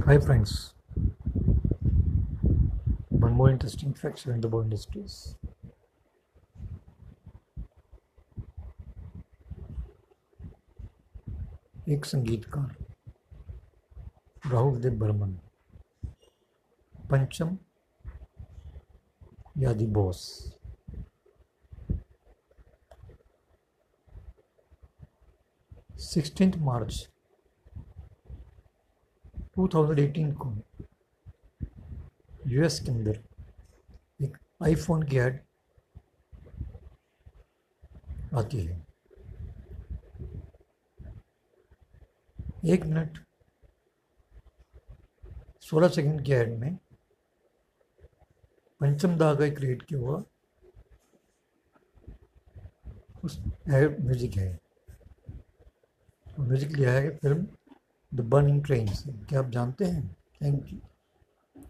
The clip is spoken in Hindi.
Hi friends, one more interesting fact in the bow industries. एक संगीतकार राहुल देव बर्मन पंचम यादी बॉस सिक्सटीन मार्च 2018 को यूएस के अंदर एक आईफोन की ऐड आती है। एक मिनट। सोलह सेकंड की ऐड में पंचम धागा क्रिएट किया हुआ उस म्यूज़िक है। म्यूज़िक लिया है फ़िल्म द बर्निंग ट्रेन क्या आप जानते हैं? Thank you